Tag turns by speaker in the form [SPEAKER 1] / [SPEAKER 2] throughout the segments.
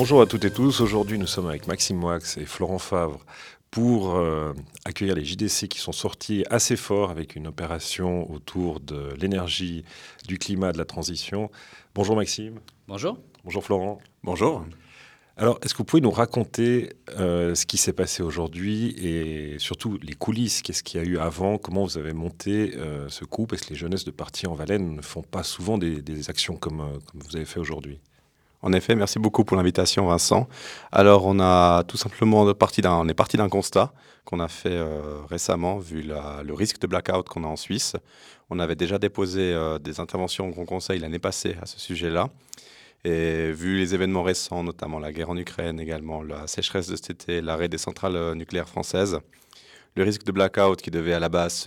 [SPEAKER 1] Bonjour à toutes et tous. Aujourd'hui, nous sommes avec Maxime Moix et Florent Favre pour euh, accueillir les JDC qui sont sortis assez forts avec une opération autour de l'énergie, du climat, de la transition. Bonjour Maxime.
[SPEAKER 2] Bonjour.
[SPEAKER 1] Bonjour Florent.
[SPEAKER 3] Bonjour.
[SPEAKER 1] Alors, est-ce que vous pouvez nous raconter euh, ce qui s'est passé aujourd'hui et surtout les coulisses? Qu'est-ce qu'il y a eu avant? Comment vous avez monté euh, ce coup Parce que les jeunesses de parti en Valais ne font pas souvent des, actions comme, comme vous avez fait aujourd'hui?
[SPEAKER 3] En effet, merci beaucoup pour l'invitation, Vincent. Alors, on a tout simplement parti d'un, est parti d'un constat qu'on a fait euh, récemment, vu le risque de blackout qu'on a en Suisse. On avait déjà déposé euh, des interventions au Grand Conseil l'année passée à ce sujet-là. Et vu les événements récents, notamment la guerre en Ukraine, également la sécheresse de cet été, l'arrêt des centrales euh, nucléaires françaises, le risque de blackout qui devait à la base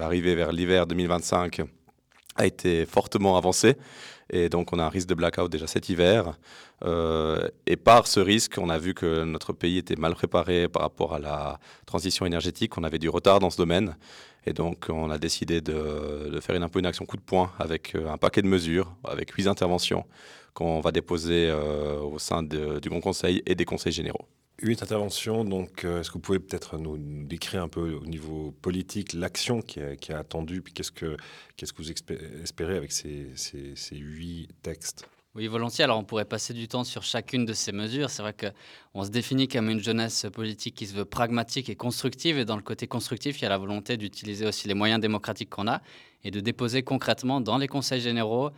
[SPEAKER 3] arriver vers l'hiver 2025 a été fortement avancé. Et donc, on a un risque de blackout déjà cet hiver. Euh, et par ce risque, on a vu que notre pays était mal préparé par rapport à la transition énergétique. On avait du retard dans ce domaine. Et donc, on a décidé de, faire une, un peu une action coup de poing avec euh, un paquet de mesures, avec huit interventions qu'on va déposer euh, au sein du Grand Conseil et des conseils généraux.
[SPEAKER 1] Huit interventions, donc est-ce que vous pouvez peut-être nous décrire un peu au niveau politique l'action qui, qui, a attendu, puis qu'est-ce que, qu'est-ce que vous espérez avec ces, ces, huit textes?
[SPEAKER 2] Oui, volontiers. Alors, on pourrait passer du temps sur chacune de ces mesures. C'est vrai qu'on se définit comme une jeunesse politique qui se veut pragmatique et constructive. Et dans le côté constructif, il y a la volonté d'utiliser aussi les moyens démocratiques qu'on a et de déposer concrètement dans les conseils généraux,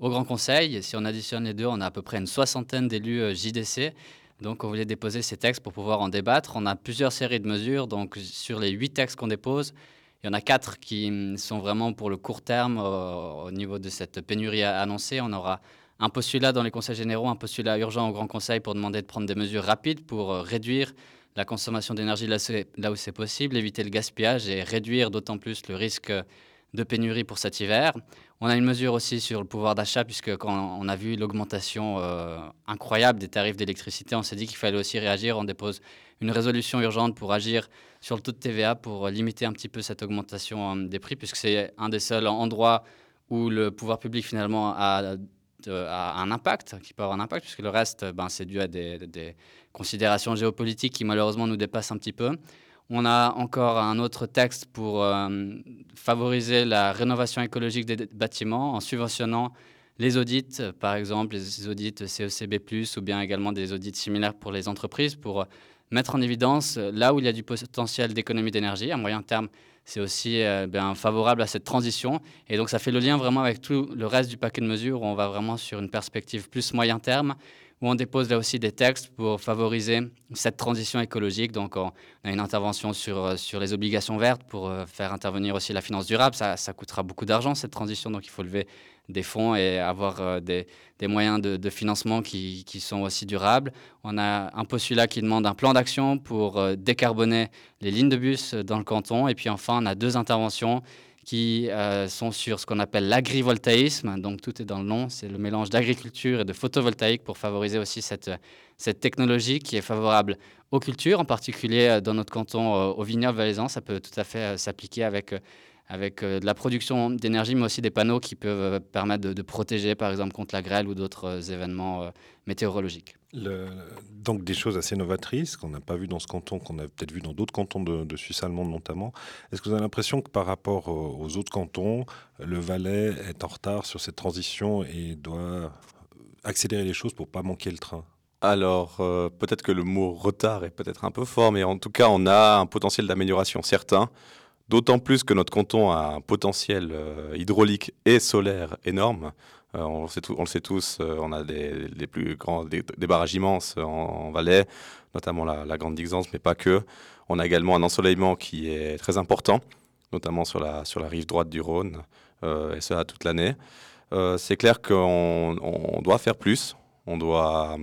[SPEAKER 2] au Grand Conseil. Si on additionne les deux, on a à peu près une soixantaine d'élus euh, JDC. Donc, on voulait déposer ces textes pour pouvoir en débattre. On a plusieurs séries de mesures. Donc, sur les huit textes qu'on dépose, il y en a quatre qui mm, sont vraiment pour le court terme au niveau de cette pénurie annoncée. On aura un postulat dans les conseils généraux, un postulat urgent au Grand Conseil pour demander de prendre des mesures rapides pour euh, réduire la consommation d'énergie là, où c'est possible, éviter le gaspillage et réduire d'autant plus le risque de pénurie pour cet hiver. On a une mesure aussi sur le pouvoir d'achat, puisque quand on a vu l'augmentation euh, incroyable des tarifs d'électricité, on s'est dit qu'il fallait aussi réagir. On dépose une résolution urgente pour agir sur le taux de TVA pour limiter un petit peu cette augmentation euh, des prix, puisque c'est un des seuls endroits où le pouvoir public finalement a a un impact, qui peut avoir un impact, puisque le reste, ben, c'est dû à des, considérations géopolitiques qui malheureusement nous dépassent un petit peu. On a encore un autre texte pour euh, favoriser la rénovation écologique des bâtiments en subventionnant les audits, par exemple les audits CECB, ou bien également des audits similaires pour les entreprises, pour mettre en évidence là où il y a du potentiel d'économie d'énergie à moyen terme c'est aussi euh, bien, favorable à cette transition. Et donc ça fait le lien vraiment avec tout le reste du paquet de mesures où on va vraiment sur une perspective plus moyen terme, où on dépose là aussi des textes pour favoriser cette transition écologique. Donc on a une intervention sur, euh, sur les obligations vertes pour euh, faire intervenir aussi la finance durable. Ça, ça coûtera beaucoup d'argent cette transition, donc il faut lever des fonds et avoir euh, des, moyens de, financement qui, sont aussi durables. On a un postulat qui demande un plan d'action pour décarboner les lignes de bus dans le canton. Et puis enfin, on a deux interventions qui euh, sont sur ce qu'on appelle l'agrivoltaïsme. Donc tout est dans le nom, c'est le mélange d'agriculture et de photovoltaïque pour favoriser aussi cette, cette technologie qui est favorable aux cultures, en particulier dans notre canton au vignoble valaisan. Ça peut tout à fait s'appliquer avec avec euh, de la production d'énergie, mais aussi des panneaux qui peuvent euh, permettre de, protéger, par exemple, contre la grêle ou d'autres euh, événements météorologiques.
[SPEAKER 1] donc des choses assez novatrices qu'on n'a pas vu dans ce canton, qu'on a peut-être vu dans d'autres cantons de, Suisse allemande notamment. Est-ce que vous avez l'impression que par rapport aux, autres cantons, le Valais est en retard sur cette transition et doit accélérer les choses pour pas manquer le train?
[SPEAKER 3] Alors, peut-être que le mot retard est peut-être un peu fort, mais en tout cas, on a un potentiel d'amélioration certain. D'autant plus que notre canton a un potentiel euh, hydraulique et solaire énorme. Euh, on, le sait tous, euh, on a des, les plus grands des, barrages immenses en, Valais, notamment la, Grande Dixence, mais pas que. On a également un ensoleillement qui est très important, notamment sur la, rive droite du Rhône, et cela toute l'année. c'est clair qu'on on doit faire plus, on doit,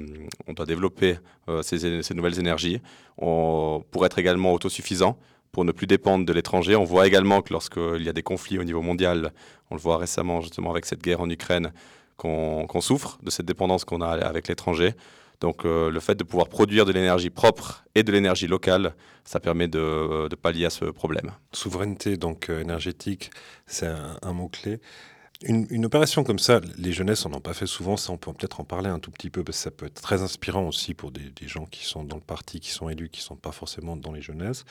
[SPEAKER 3] développer ces, nouvelles énergies pour être également autosuffisant pour ne plus dépendre de l'étranger. On voit également que lorsqu'il y a des conflits au niveau mondial, on le voit récemment justement avec cette guerre en Ukraine, qu'on souffre de cette dépendance qu'on a avec l'étranger. Donc euh, le fait de pouvoir produire de l'énergie propre et de l'énergie locale, ça permet de, pallier à ce problème.
[SPEAKER 1] Souveraineté donc euh, énergétique, c'est un, mot-clé. Une, opération comme ça, les jeunesses n'en pas fait souvent, ça on peut peut-être en parler un tout petit peu, parce que ça peut être très inspirant aussi pour des, gens qui sont dans le parti, qui sont élus, qui ne sont pas forcément dans les jeunesses.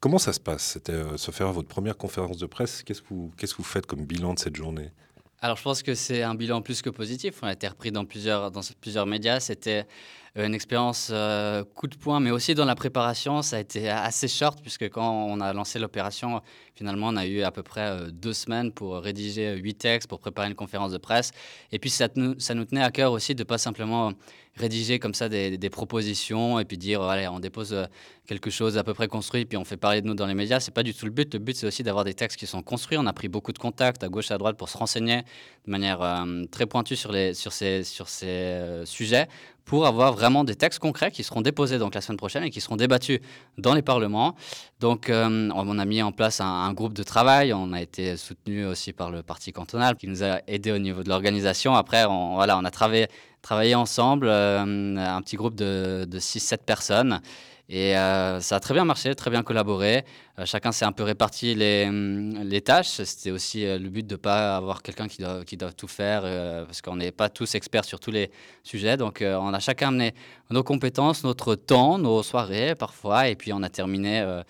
[SPEAKER 1] Comment ça se passe? C'était euh, se faire votre première conférence de presse. Qu'est-ce que vous, qu'est-ce que vous faites comme bilan de cette journée?
[SPEAKER 2] Alors, je pense que c'est un bilan plus que positif. On a été repris dans plusieurs, dans plusieurs médias. C'était euh, une expérience euh, coup de poing, mais aussi dans la préparation, ça a été assez short, puisque quand on a lancé l'opération, finalement, on a eu à peu près euh, deux semaines pour rédiger huit textes, pour préparer une conférence de presse. Et puis, ça, ça nous tenait à cœur aussi de pas simplement rédiger comme ça des, des, propositions et puis dire, allez, on dépose quelque chose à peu près construit, puis on fait parler de nous dans les médias. C'est pas du tout le but. Le but, c'est aussi d'avoir des textes qui sont construits. On a pris beaucoup de contacts à gauche, à droite pour se renseigner de manière très pointue sur, les, sur ces, sur ces sujets pour avoir vraiment des textes concrets qui seront déposés donc la semaine prochaine et qui seront débattus dans les parlements. Donc, euh, on a mis en place un, groupe de travail. On a été soutenu aussi par le parti cantonal qui nous a aidé au niveau de l'organisation. Après, on, voilà, on a travaillé, travaillé ensemble, euh, un petit groupe de, de 6-7 personnes. Et euh, ça a très bien marché, très bien collaboré. Euh, chacun s'est un peu réparti les, hum, tâches. C'était aussi euh, le but de ne pas avoir quelqu'un qui doit, qui doit tout faire, parce qu'on n'est pas tous experts sur tous les sujets. Donc on a chacun amené nos compétences, notre temps, nos soirées parfois, et puis on a terminé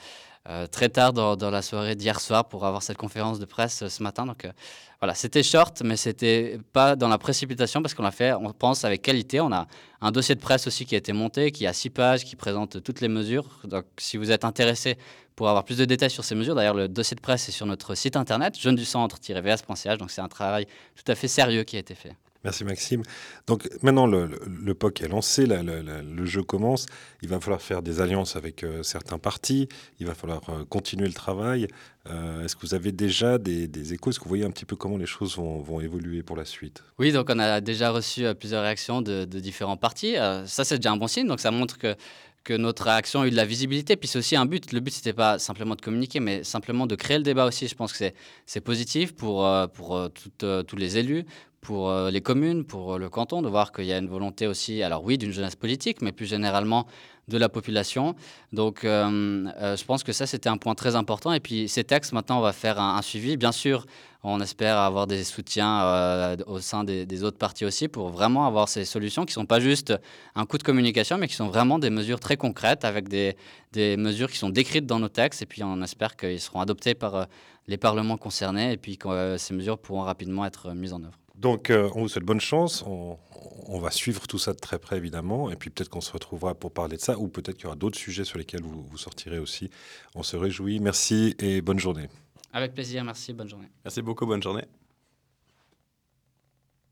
[SPEAKER 2] euh, très tard dans, la soirée d'hier soir pour avoir cette conférence de presse euh, ce matin. Donc euh, voilà, c'était short, mais c'était pas dans la précipitation parce qu'on l'a fait, on pense, avec qualité. On a un dossier de presse aussi qui a été monté, qui a six pages, qui présente toutes les mesures. Donc si vous êtes intéressé pour avoir plus de détails sur ces mesures, d'ailleurs le dossier de presse est sur notre site internet, jeune du centre-vs.ch. Donc c'est un travail tout à fait sérieux qui a été fait.
[SPEAKER 1] Merci Maxime. Donc maintenant, le, le, POC est lancé, le, jeu commence. Il va falloir faire des alliances avec euh, certains partis. Il va falloir euh, continuer le travail. Euh, est-ce que vous avez déjà des, échos? Est-ce que vous voyez un petit peu comment les choses vont, évoluer pour la suite?
[SPEAKER 2] Oui, donc on a déjà reçu plusieurs réactions de, différents partis. ça, c'est déjà un bon signe. Donc ça montre que que notre réaction a eu de la visibilité. Puis c'est aussi un but. Le but, c'était pas simplement de communiquer, mais simplement de créer le débat aussi. Je pense que c'est positif pour, pour tous les élus, pour euh, les communes, pour euh, le canton, de voir qu'il y a une volonté aussi, alors oui, d'une jeunesse politique, mais plus généralement de la population. Donc, euh, je pense que ça, c'était un point très important. Et puis, ces textes, maintenant, on va faire un, suivi. Bien sûr, on espère avoir des soutiens au sein des, autres partis aussi pour vraiment avoir ces solutions qui ne sont pas juste un coup de communication, mais qui sont vraiment des mesures très concrètes avec des, des mesures qui sont décrites dans nos textes. Et puis, on espère qu'ils seront adoptés par les parlements concernés et puis que ces mesures pourront rapidement être mises en œuvre.
[SPEAKER 1] Donc, euh, on vous souhaite bonne chance. On, va suivre tout ça de très près, évidemment. Et puis, peut-être qu'on se retrouvera pour parler de ça, ou peut-être qu'il y aura d'autres sujets sur lesquels vous, vous sortirez aussi. On se réjouit. Merci et bonne journée.
[SPEAKER 2] Avec plaisir. Merci. Bonne journée.
[SPEAKER 3] Merci beaucoup. Bonne journée.